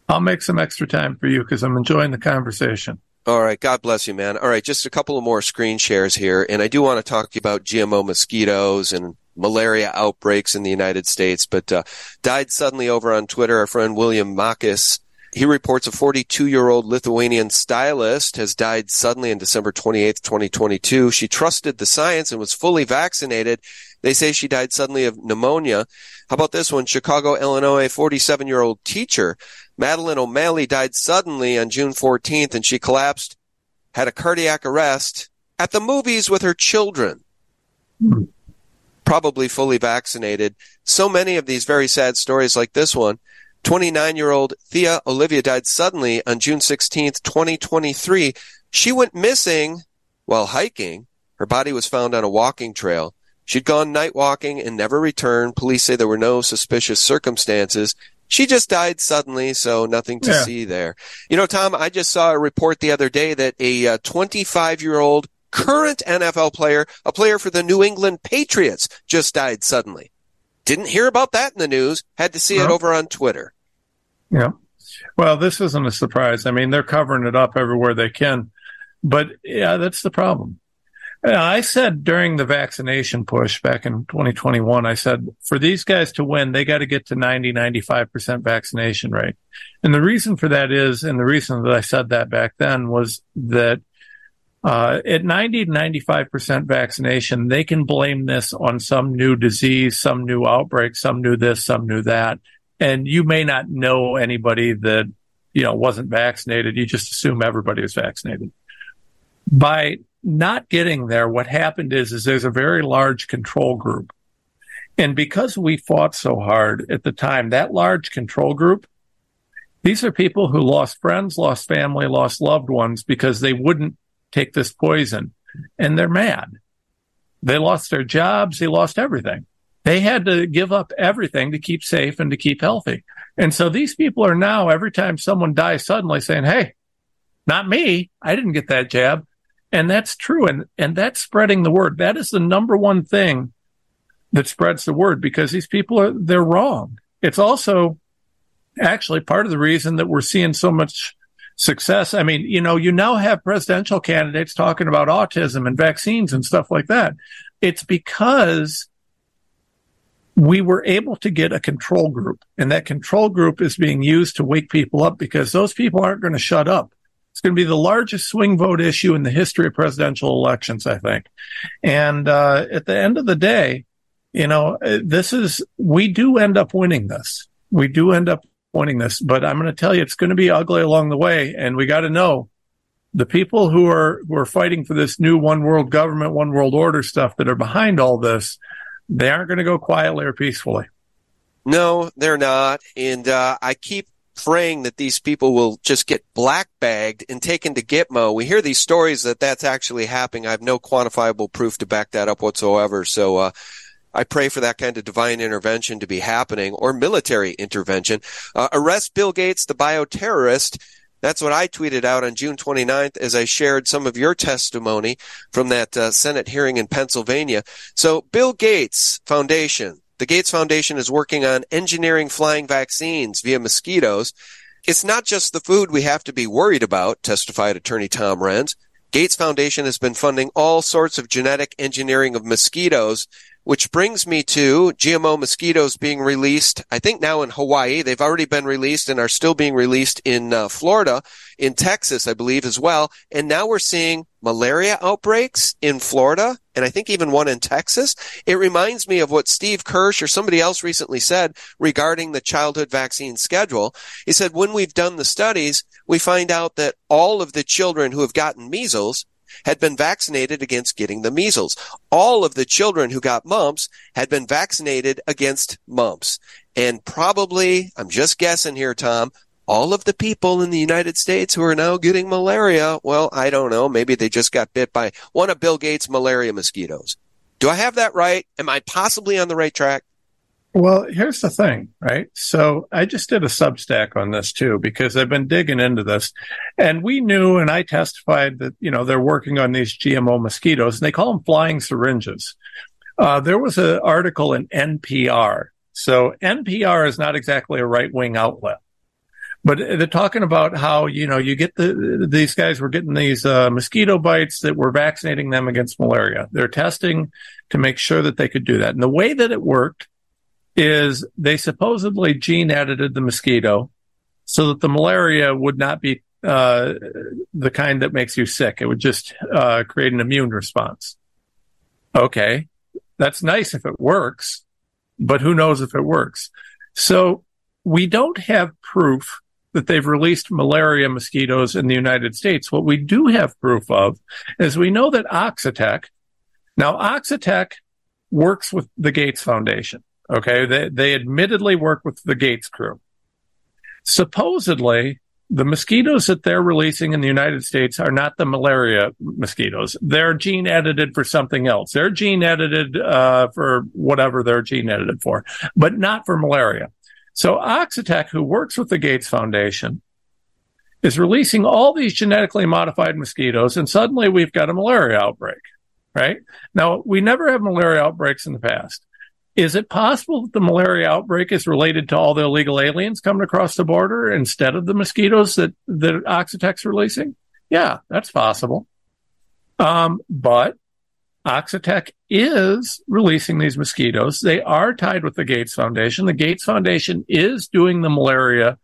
I'll make some extra time for you because I'm enjoying the conversation. All right. God bless you, man. All right. Just a couple of more screen shares here. And I do want to talk to you about GMO mosquitoes and malaria outbreaks in the United States, but uh, died suddenly over on Twitter. Our friend William Makis he reports a 42 year old Lithuanian stylist has died suddenly on December 28th, 2022. She trusted the science and was fully vaccinated. They say she died suddenly of pneumonia. How about this one? Chicago, Illinois, 47 year old teacher Madeline O'Malley died suddenly on June 14th and she collapsed, had a cardiac arrest at the movies with her children. Hmm. Probably fully vaccinated. So many of these very sad stories like this one. 29 year old Thea Olivia died suddenly on June 16th, 2023. She went missing while hiking. Her body was found on a walking trail. She'd gone night walking and never returned. Police say there were no suspicious circumstances. She just died suddenly, so nothing to yeah. see there. You know, Tom, I just saw a report the other day that a 25 uh, year old current NFL player, a player for the New England Patriots, just died suddenly. Didn't hear about that in the news. Had to see it over on Twitter. Yeah. Well, this isn't a surprise. I mean, they're covering it up everywhere they can. But yeah, that's the problem. I said during the vaccination push back in 2021, I said for these guys to win, they got to get to 90, 95% vaccination rate. And the reason for that is, and the reason that I said that back then was that uh, at 90 to 95% vaccination, they can blame this on some new disease, some new outbreak, some new this, some new that. And you may not know anybody that, you know, wasn't vaccinated. You just assume everybody was vaccinated. By not getting there, what happened is, is there's a very large control group. And because we fought so hard at the time, that large control group, these are people who lost friends, lost family, lost loved ones because they wouldn't take this poison and they're mad. They lost their jobs. They lost everything. They had to give up everything to keep safe and to keep healthy. And so these people are now, every time someone dies suddenly saying, Hey, not me. I didn't get that jab. And that's true. And, and that's spreading the word. That is the number one thing that spreads the word because these people are, they're wrong. It's also actually part of the reason that we're seeing so much success. I mean, you know, you now have presidential candidates talking about autism and vaccines and stuff like that. It's because we were able to get a control group and that control group is being used to wake people up because those people aren't going to shut up. It's going to be the largest swing vote issue in the history of presidential elections, I think. And uh, at the end of the day, you know, this is, we do end up winning this. We do end up winning this, but I'm going to tell you, it's going to be ugly along the way. And we got to know the people who are, who are fighting for this new one world government, one world order stuff that are behind all this, they aren't going to go quietly or peacefully. No, they're not. And uh, I keep praying that these people will just get black bagged and taken to Gitmo. We hear these stories that that's actually happening. I have no quantifiable proof to back that up whatsoever. So, uh, I pray for that kind of divine intervention to be happening or military intervention. Uh, arrest Bill Gates, the bioterrorist. That's what I tweeted out on June 29th as I shared some of your testimony from that uh, Senate hearing in Pennsylvania. So Bill Gates Foundation, the Gates Foundation is working on engineering flying vaccines via mosquitoes. It's not just the food we have to be worried about, testified attorney Tom Renz. Gates Foundation has been funding all sorts of genetic engineering of mosquitoes which brings me to GMO mosquitoes being released. I think now in Hawaii, they've already been released and are still being released in uh, Florida, in Texas, I believe as well. And now we're seeing malaria outbreaks in Florida and I think even one in Texas. It reminds me of what Steve Kirsch or somebody else recently said regarding the childhood vaccine schedule. He said, when we've done the studies, we find out that all of the children who have gotten measles had been vaccinated against getting the measles. All of the children who got mumps had been vaccinated against mumps. And probably, I'm just guessing here, Tom, all of the people in the United States who are now getting malaria, well, I don't know. Maybe they just got bit by one of Bill Gates' malaria mosquitoes. Do I have that right? Am I possibly on the right track? Well, here's the thing, right? So I just did a substack on this too, because I've been digging into this and we knew, and I testified that, you know, they're working on these GMO mosquitoes and they call them flying syringes. Uh, there was an article in NPR. So NPR is not exactly a right wing outlet, but they're talking about how, you know, you get the, these guys were getting these, uh, mosquito bites that were vaccinating them against malaria. They're testing to make sure that they could do that. And the way that it worked is they supposedly gene edited the mosquito so that the malaria would not be uh, the kind that makes you sick. It would just uh, create an immune response. Okay, that's nice if it works, but who knows if it works? So we don't have proof that they've released malaria mosquitoes in the United States. What we do have proof of is we know that Oxitec, now Oxitec works with the Gates Foundation. Okay. They, they admittedly work with the Gates crew. Supposedly, the mosquitoes that they're releasing in the United States are not the malaria mosquitoes. They're gene edited for something else. They're gene edited uh, for whatever they're gene edited for, but not for malaria. So Oxitec, who works with the Gates Foundation, is releasing all these genetically modified mosquitoes, and suddenly we've got a malaria outbreak. Right now, we never have malaria outbreaks in the past. Is it possible that the malaria outbreak is related to all the illegal aliens coming across the border instead of the mosquitoes that, that Oxitec's releasing? Yeah, that's possible. Um, but Oxitec is releasing these mosquitoes. They are tied with the Gates Foundation. The Gates Foundation is doing the malaria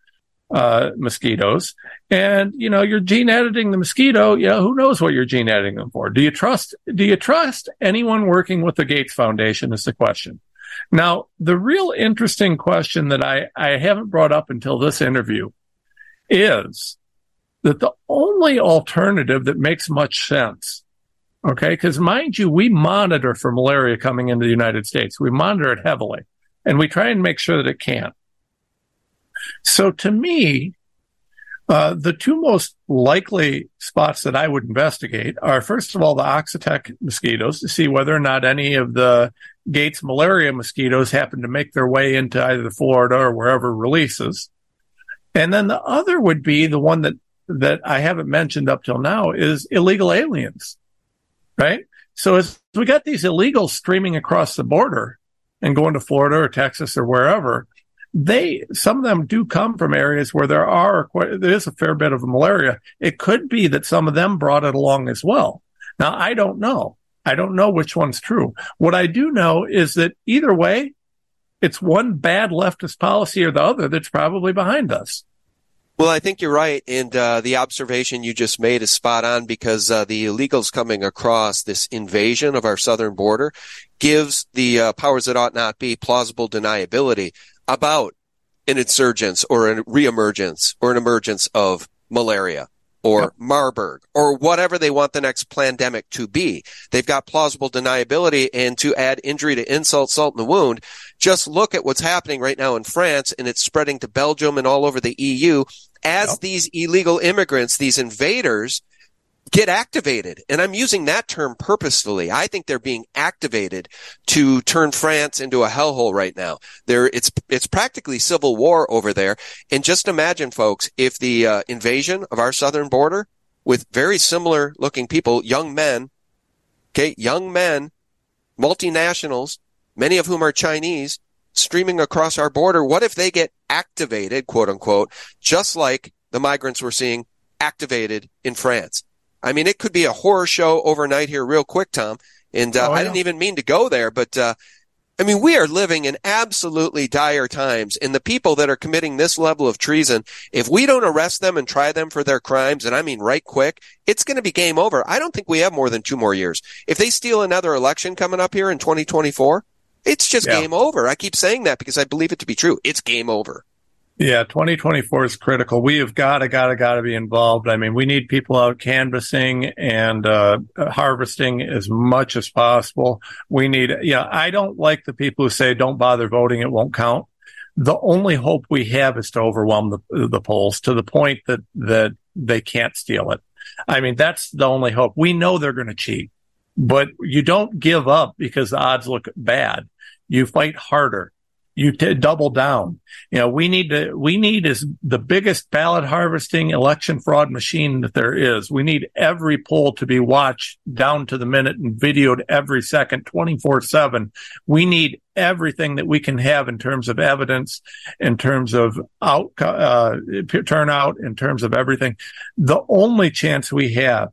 uh, mosquitoes. And, you know, you're gene editing the mosquito. Yeah, who knows what you're gene editing them for? Do you trust, do you trust anyone working with the Gates Foundation is the question. Now, the real interesting question that I, I haven't brought up until this interview is that the only alternative that makes much sense, okay, because mind you, we monitor for malaria coming into the United States. We monitor it heavily and we try and make sure that it can't. So to me, uh, the two most likely spots that I would investigate are, first of all, the Oxitec mosquitoes to see whether or not any of the Gates malaria mosquitoes happen to make their way into either Florida or wherever releases. And then the other would be the one that, that I haven't mentioned up till now is illegal aliens, right? So as we got these illegals streaming across the border and going to Florida or Texas or wherever, they some of them do come from areas where there are quite, there is a fair bit of malaria. It could be that some of them brought it along as well. Now I don't know. I don't know which one's true. What I do know is that either way, it's one bad leftist policy or the other that's probably behind us. Well, I think you're right, and uh, the observation you just made is spot on because uh, the illegals coming across this invasion of our southern border gives the uh, powers that ought not be plausible deniability about an insurgence or a reemergence or an emergence of malaria or yep. Marburg or whatever they want the next pandemic to be. They've got plausible deniability and to add injury to insult, salt in the wound. Just look at what's happening right now in France and it's spreading to Belgium and all over the EU as yep. these illegal immigrants, these invaders get activated. And I'm using that term purposefully. I think they're being activated to turn France into a hellhole right now. There, it's, it's practically civil war over there. And just imagine, folks, if the uh, invasion of our southern border with very similar looking people, young men, okay, young men, multinationals, many of whom are Chinese, streaming across our border. What if they get activated, quote unquote, just like the migrants we're seeing activated in France? I mean, it could be a horror show overnight here, real quick, Tom. And uh, oh, I didn't even mean to go there, but uh, I mean, we are living in absolutely dire times. And the people that are committing this level of treason, if we don't arrest them and try them for their crimes, and I mean right quick, it's going to be game over. I don't think we have more than two more years. If they steal another election coming up here in 2024, it's just yeah. game over. I keep saying that because I believe it to be true. It's game over. Yeah, 2024 is critical. We have got to, got to, got to be involved. I mean, we need people out canvassing and uh, harvesting as much as possible. We need, yeah, I don't like the people who say don't bother voting; it won't count. The only hope we have is to overwhelm the the polls to the point that that they can't steal it. I mean, that's the only hope. We know they're going to cheat, but you don't give up because the odds look bad. You fight harder you t- double down. You know, we need to, we need is the biggest ballot harvesting election fraud machine that there is. We need every poll to be watched down to the minute and videoed every second, 24 seven. We need everything that we can have in terms of evidence, in terms of out, uh, turnout, in terms of everything. The only chance we have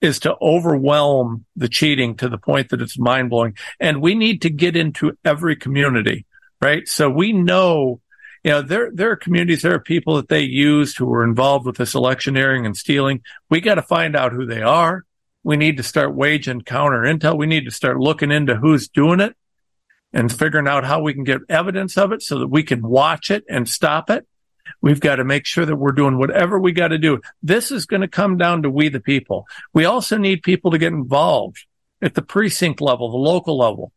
is to overwhelm the cheating to the point that it's mind blowing. And we need to get into every community right? So we know, you know, there, there are communities, there are people that they used who were involved with this electioneering and stealing. We got to find out who they are. We need to start waging counter intel. We need to start looking into who's doing it and figuring out how we can get evidence of it so that we can watch it and stop it. We've got to make sure that we're doing whatever we got to do. This is going to come down to we the people. We also need people to get involved at the precinct level, the local level.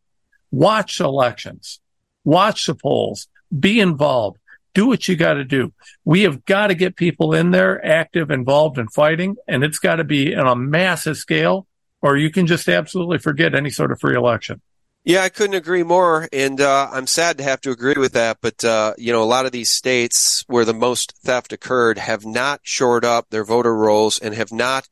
Watch elections watch the polls, be involved, do what you got to do. We have got to get people in there active, involved in fighting, and it's got to be on a massive scale, or you can just absolutely forget any sort of free election. Yeah, I couldn't agree more, and uh, I'm sad to have to agree with that. But uh, you know, a lot of these states where the most theft occurred have not shored up their voter rolls and have not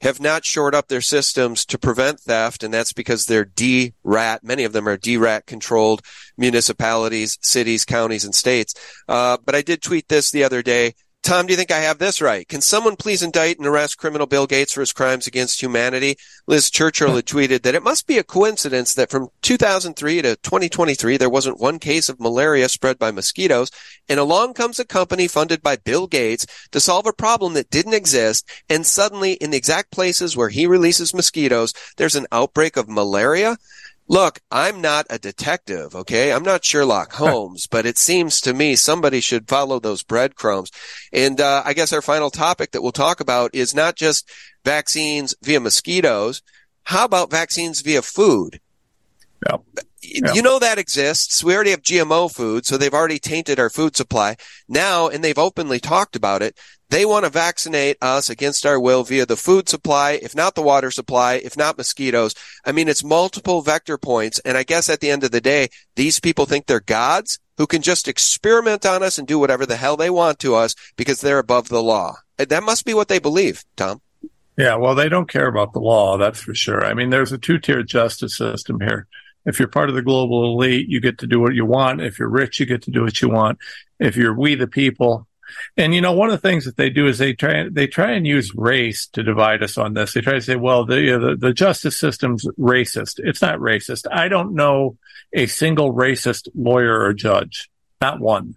have not shored up their systems to prevent theft, and that's because they're DRAT. Many of them are DRAT controlled municipalities, cities, counties, and states. Uh, but I did tweet this the other day. Tom, do you think I have this right? Can someone please indict and arrest criminal Bill Gates for his crimes against humanity? Liz Churchill had tweeted that it must be a coincidence that from 2003 to 2023, there wasn't one case of malaria spread by mosquitoes. And along comes a company funded by Bill Gates to solve a problem that didn't exist. And suddenly in the exact places where he releases mosquitoes, there's an outbreak of malaria. Look, I'm not a detective, okay? I'm not Sherlock Holmes, but it seems to me somebody should follow those breadcrumbs. And uh, I guess our final topic that we'll talk about is not just vaccines via mosquitoes. How about vaccines via food? Yep. Yep. You know that exists. We already have GMO food, so they've already tainted our food supply. Now, and they've openly talked about it, they want to vaccinate us against our will via the food supply, if not the water supply, if not mosquitoes. I mean, it's multiple vector points. And I guess at the end of the day, these people think they're gods who can just experiment on us and do whatever the hell they want to us because they're above the law. That must be what they believe, Tom. Yeah, well, they don't care about the law, that's for sure. I mean, there's a two tier justice system here. If you're part of the global elite, you get to do what you want. If you're rich, you get to do what you want. If you're we the people, and you know, one of the things that they do is they try they try and use race to divide us on this. They try to say, well, the you know, the, the justice system's racist. It's not racist. I don't know a single racist lawyer or judge, not one.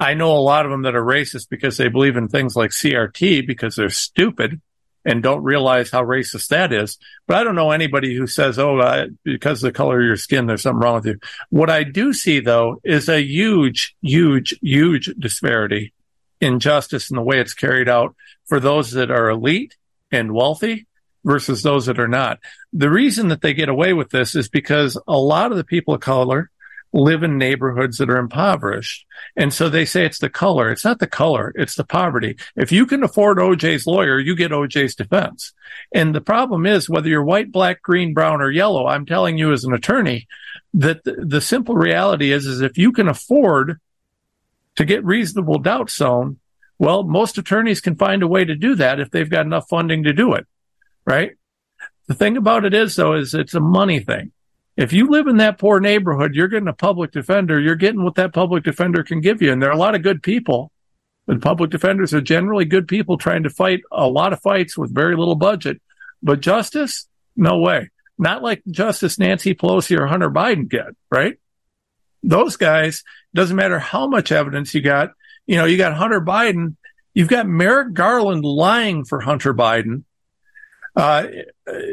I know a lot of them that are racist because they believe in things like CRT because they're stupid and don't realize how racist that is. But I don't know anybody who says, oh, uh, because of the color of your skin, there's something wrong with you. What I do see though is a huge, huge, huge disparity in justice and the way it's carried out for those that are elite and wealthy versus those that are not. The reason that they get away with this is because a lot of the people of color live in neighborhoods that are impoverished. And so they say it's the color. It's not the color. It's the poverty. If you can afford OJ's lawyer, you get OJ's defense. And the problem is whether you're white, black, green, brown, or yellow, I'm telling you as an attorney that the, the simple reality is, is if you can afford to get reasonable doubt zone, well, most attorneys can find a way to do that if they've got enough funding to do it, right? The thing about it is though, is it's a money thing. If you live in that poor neighborhood, you're getting a public defender. You're getting what that public defender can give you. And there are a lot of good people. And public defenders are generally good people trying to fight a lot of fights with very little budget. But justice? No way. Not like Justice Nancy Pelosi or Hunter Biden get, right? Those guys, doesn't matter how much evidence you got. You know, you got Hunter Biden. You've got Merrick Garland lying for Hunter Biden uh,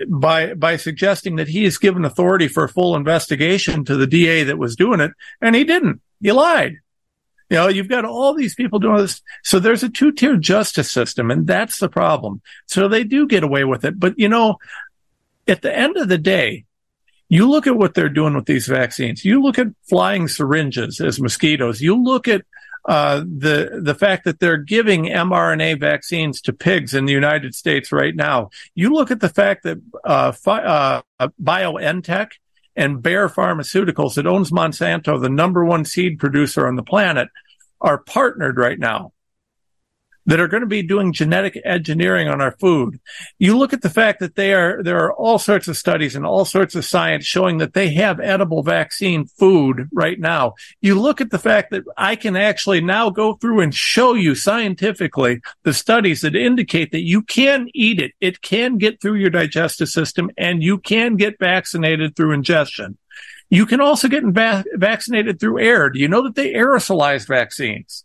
by by suggesting that he has given authority for a full investigation to the DA that was doing it, and he didn't. He lied. You know, you've got all these people doing this. So there's a two-tier justice system, and that's the problem. So they do get away with it. But you know, at the end of the day, you look at what they're doing with these vaccines. You look at flying syringes as mosquitoes. You look at uh, the the fact that they're giving mRNA vaccines to pigs in the United States right now. You look at the fact that uh, uh, BioNTech and Bayer Pharmaceuticals, that owns Monsanto, the number one seed producer on the planet, are partnered right now that are going to be doing genetic engineering on our food. You look at the fact that they are, there are all sorts of studies and all sorts of science showing that they have edible vaccine food right now. You look at the fact that I can actually now go through and show you scientifically the studies that indicate that you can eat it. It can get through your digestive system and you can get vaccinated through ingestion. You can also get va- vaccinated through air. Do you know that they aerosolize vaccines?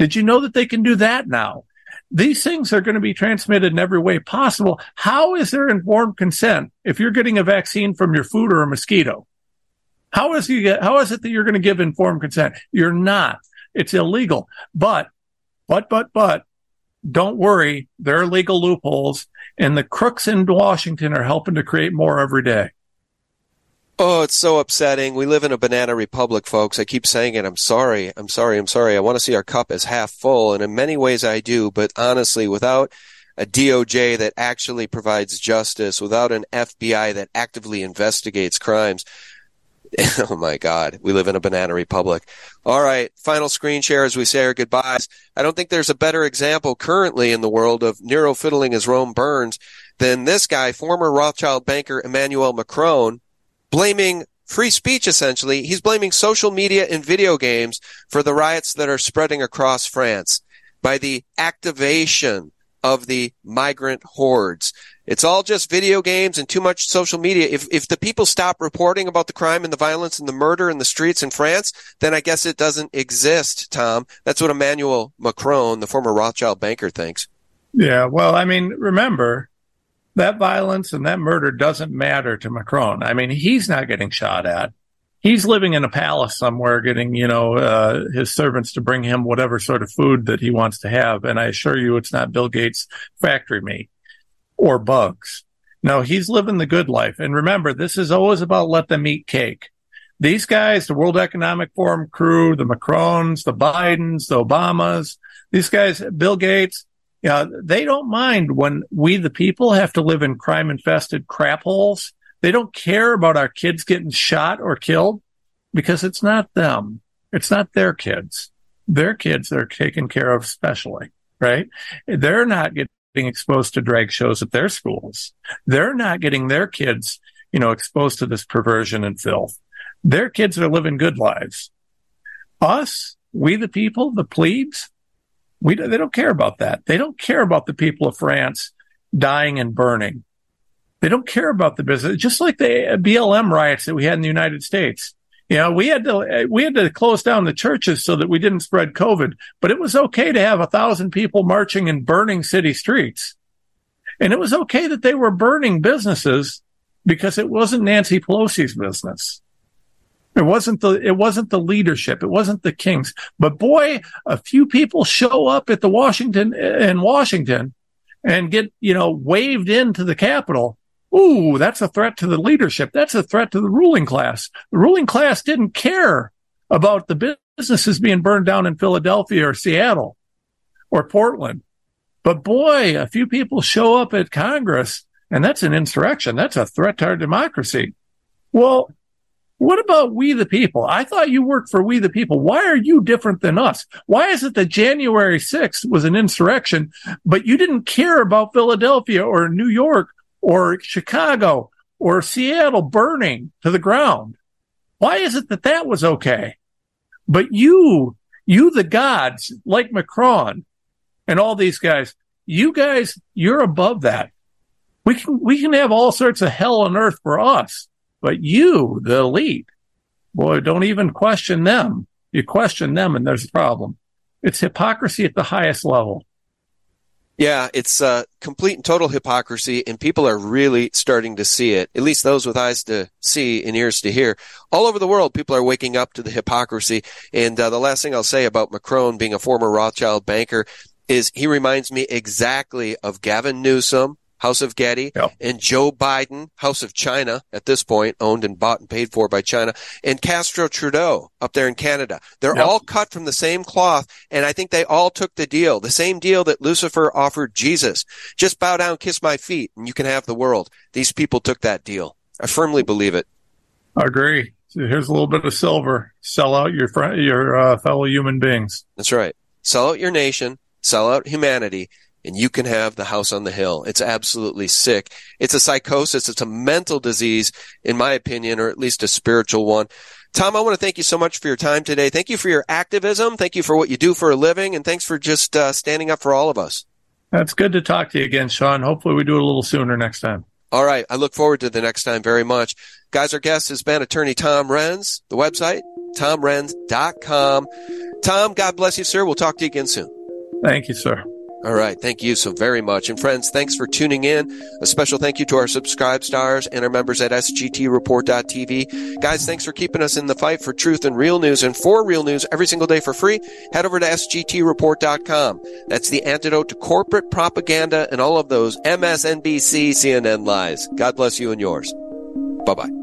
Did you know that they can do that now? These things are going to be transmitted in every way possible. How is there informed consent if you're getting a vaccine from your food or a mosquito? How is you get, how is it that you're going to give informed consent? You're not. It's illegal. But, but, but, but, don't worry. There are legal loopholes and the crooks in Washington are helping to create more every day. Oh, it's so upsetting. We live in a banana republic, folks. I keep saying it. I'm sorry. I'm sorry. I'm sorry. I want to see our cup as half full. And in many ways I do. But honestly, without a DOJ that actually provides justice, without an FBI that actively investigates crimes, oh my God, we live in a banana republic. All right. Final screen share as we say our goodbyes. I don't think there's a better example currently in the world of Nero fiddling as Rome burns than this guy, former Rothschild banker Emmanuel Macron blaming free speech essentially. He's blaming social media and video games for the riots that are spreading across France by the activation of the migrant hordes. It's all just video games and too much social media. If if the people stop reporting about the crime and the violence and the murder in the streets in France, then I guess it doesn't exist, Tom. That's what Emmanuel Macron, the former Rothschild banker, thinks. Yeah, well, I mean, remember, that violence and that murder doesn't matter to Macron. I mean, he's not getting shot at. He's living in a palace somewhere, getting you know uh, his servants to bring him whatever sort of food that he wants to have. And I assure you, it's not Bill Gates' factory meat or bugs. No, he's living the good life. And remember, this is always about let them eat cake. These guys, the World Economic Forum crew, the Macrons, the Bidens, the Obamas, these guys, Bill Gates, know, they don't mind when we, the people, have to live in crime infested crap holes. They don't care about our kids getting shot or killed because it's not them. It's not their kids. Their kids are taken care of specially, right? They're not getting exposed to drag shows at their schools. They're not getting their kids you know, exposed to this perversion and filth. Their kids are living good lives. Us, we the people, the plebes, we they don't care about that. They don't care about the people of France dying and burning. They don't care about the business, just like the BLM riots that we had in the United States. You know, we had to we had to close down the churches so that we didn't spread COVID, but it was okay to have a thousand people marching and burning city streets, and it was okay that they were burning businesses because it wasn't Nancy Pelosi's business. It wasn't the it wasn't the leadership. It wasn't the kings. But boy, a few people show up at the Washington in Washington and get you know waved into the Capitol Ooh, that's a threat to the leadership. That's a threat to the ruling class. The ruling class didn't care about the businesses being burned down in Philadelphia or Seattle or Portland. But boy, a few people show up at Congress and that's an insurrection. That's a threat to our democracy. Well, what about we the people? I thought you worked for we the people. Why are you different than us? Why is it that January 6th was an insurrection, but you didn't care about Philadelphia or New York or Chicago or Seattle burning to the ground. Why is it that that was okay? But you, you, the gods like Macron and all these guys, you guys, you're above that. We can, we can have all sorts of hell on earth for us, but you, the elite, boy, don't even question them. You question them and there's a problem. It's hypocrisy at the highest level. Yeah, it's uh, complete and total hypocrisy, and people are really starting to see it. At least those with eyes to see and ears to hear. All over the world, people are waking up to the hypocrisy. And uh, the last thing I'll say about Macron being a former Rothschild banker is he reminds me exactly of Gavin Newsom, House of Getty, and Joe Biden, House of China, at this point, owned and bought and paid for by China, and Castro Trudeau up there in Canada. They're all cut from the same cloth, and I think they all took the deal, the same deal that Lucifer offered Jesus. Just bow down, kiss my feet, and you can have the world. These people took that deal. I firmly believe it. I agree. Here's a little bit of silver. Sell out your friend, your uh, fellow human beings. That's right. Sell out your nation. Sell out humanity and you can have the house on the hill. It's absolutely sick. It's a psychosis. It's a mental disease, in my opinion, or at least a spiritual one. Tom, I want to thank you so much for your time today. Thank you for your activism. Thank you for what you do for a living. And thanks for just uh, standing up for all of us. That's good to talk to you again, Sean. Hopefully we do it a little sooner next time. All right. I look forward to the next time very much. Guys, our guest has been attorney Tom Renz. The website, tomrenz.com. Tom, God bless you, sir. We'll talk to you again soon. Thank you, sir. All right. Thank you so very much. And friends, thanks for tuning in. A special thank you to our subscribe stars and our members at sgtreport.tv. Guys, thanks for keeping us in the fight for truth and real news and for real news every single day for free. Head over to sgtreport.com. That's the antidote to corporate propaganda and all of those MSNBC, CNN lies. God bless you and yours. Bye bye.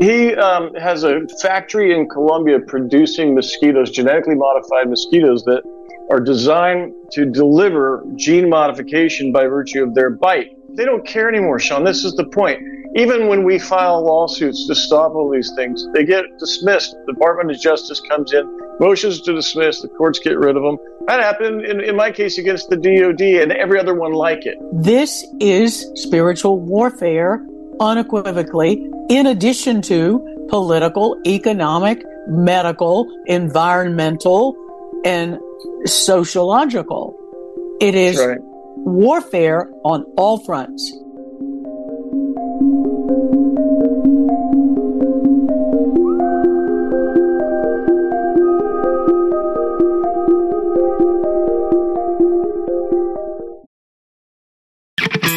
He um, has a factory in Colombia producing mosquitoes, genetically modified mosquitoes that are designed to deliver gene modification by virtue of their bite. They don't care anymore, Sean. This is the point. Even when we file lawsuits to stop all these things, they get dismissed. The Department of Justice comes in, motions to dismiss, the courts get rid of them. That happened in, in my case against the DOD and every other one like it. This is spiritual warfare unequivocally, in addition to political, economic, medical, environmental, and sociological. It is right. warfare on all fronts.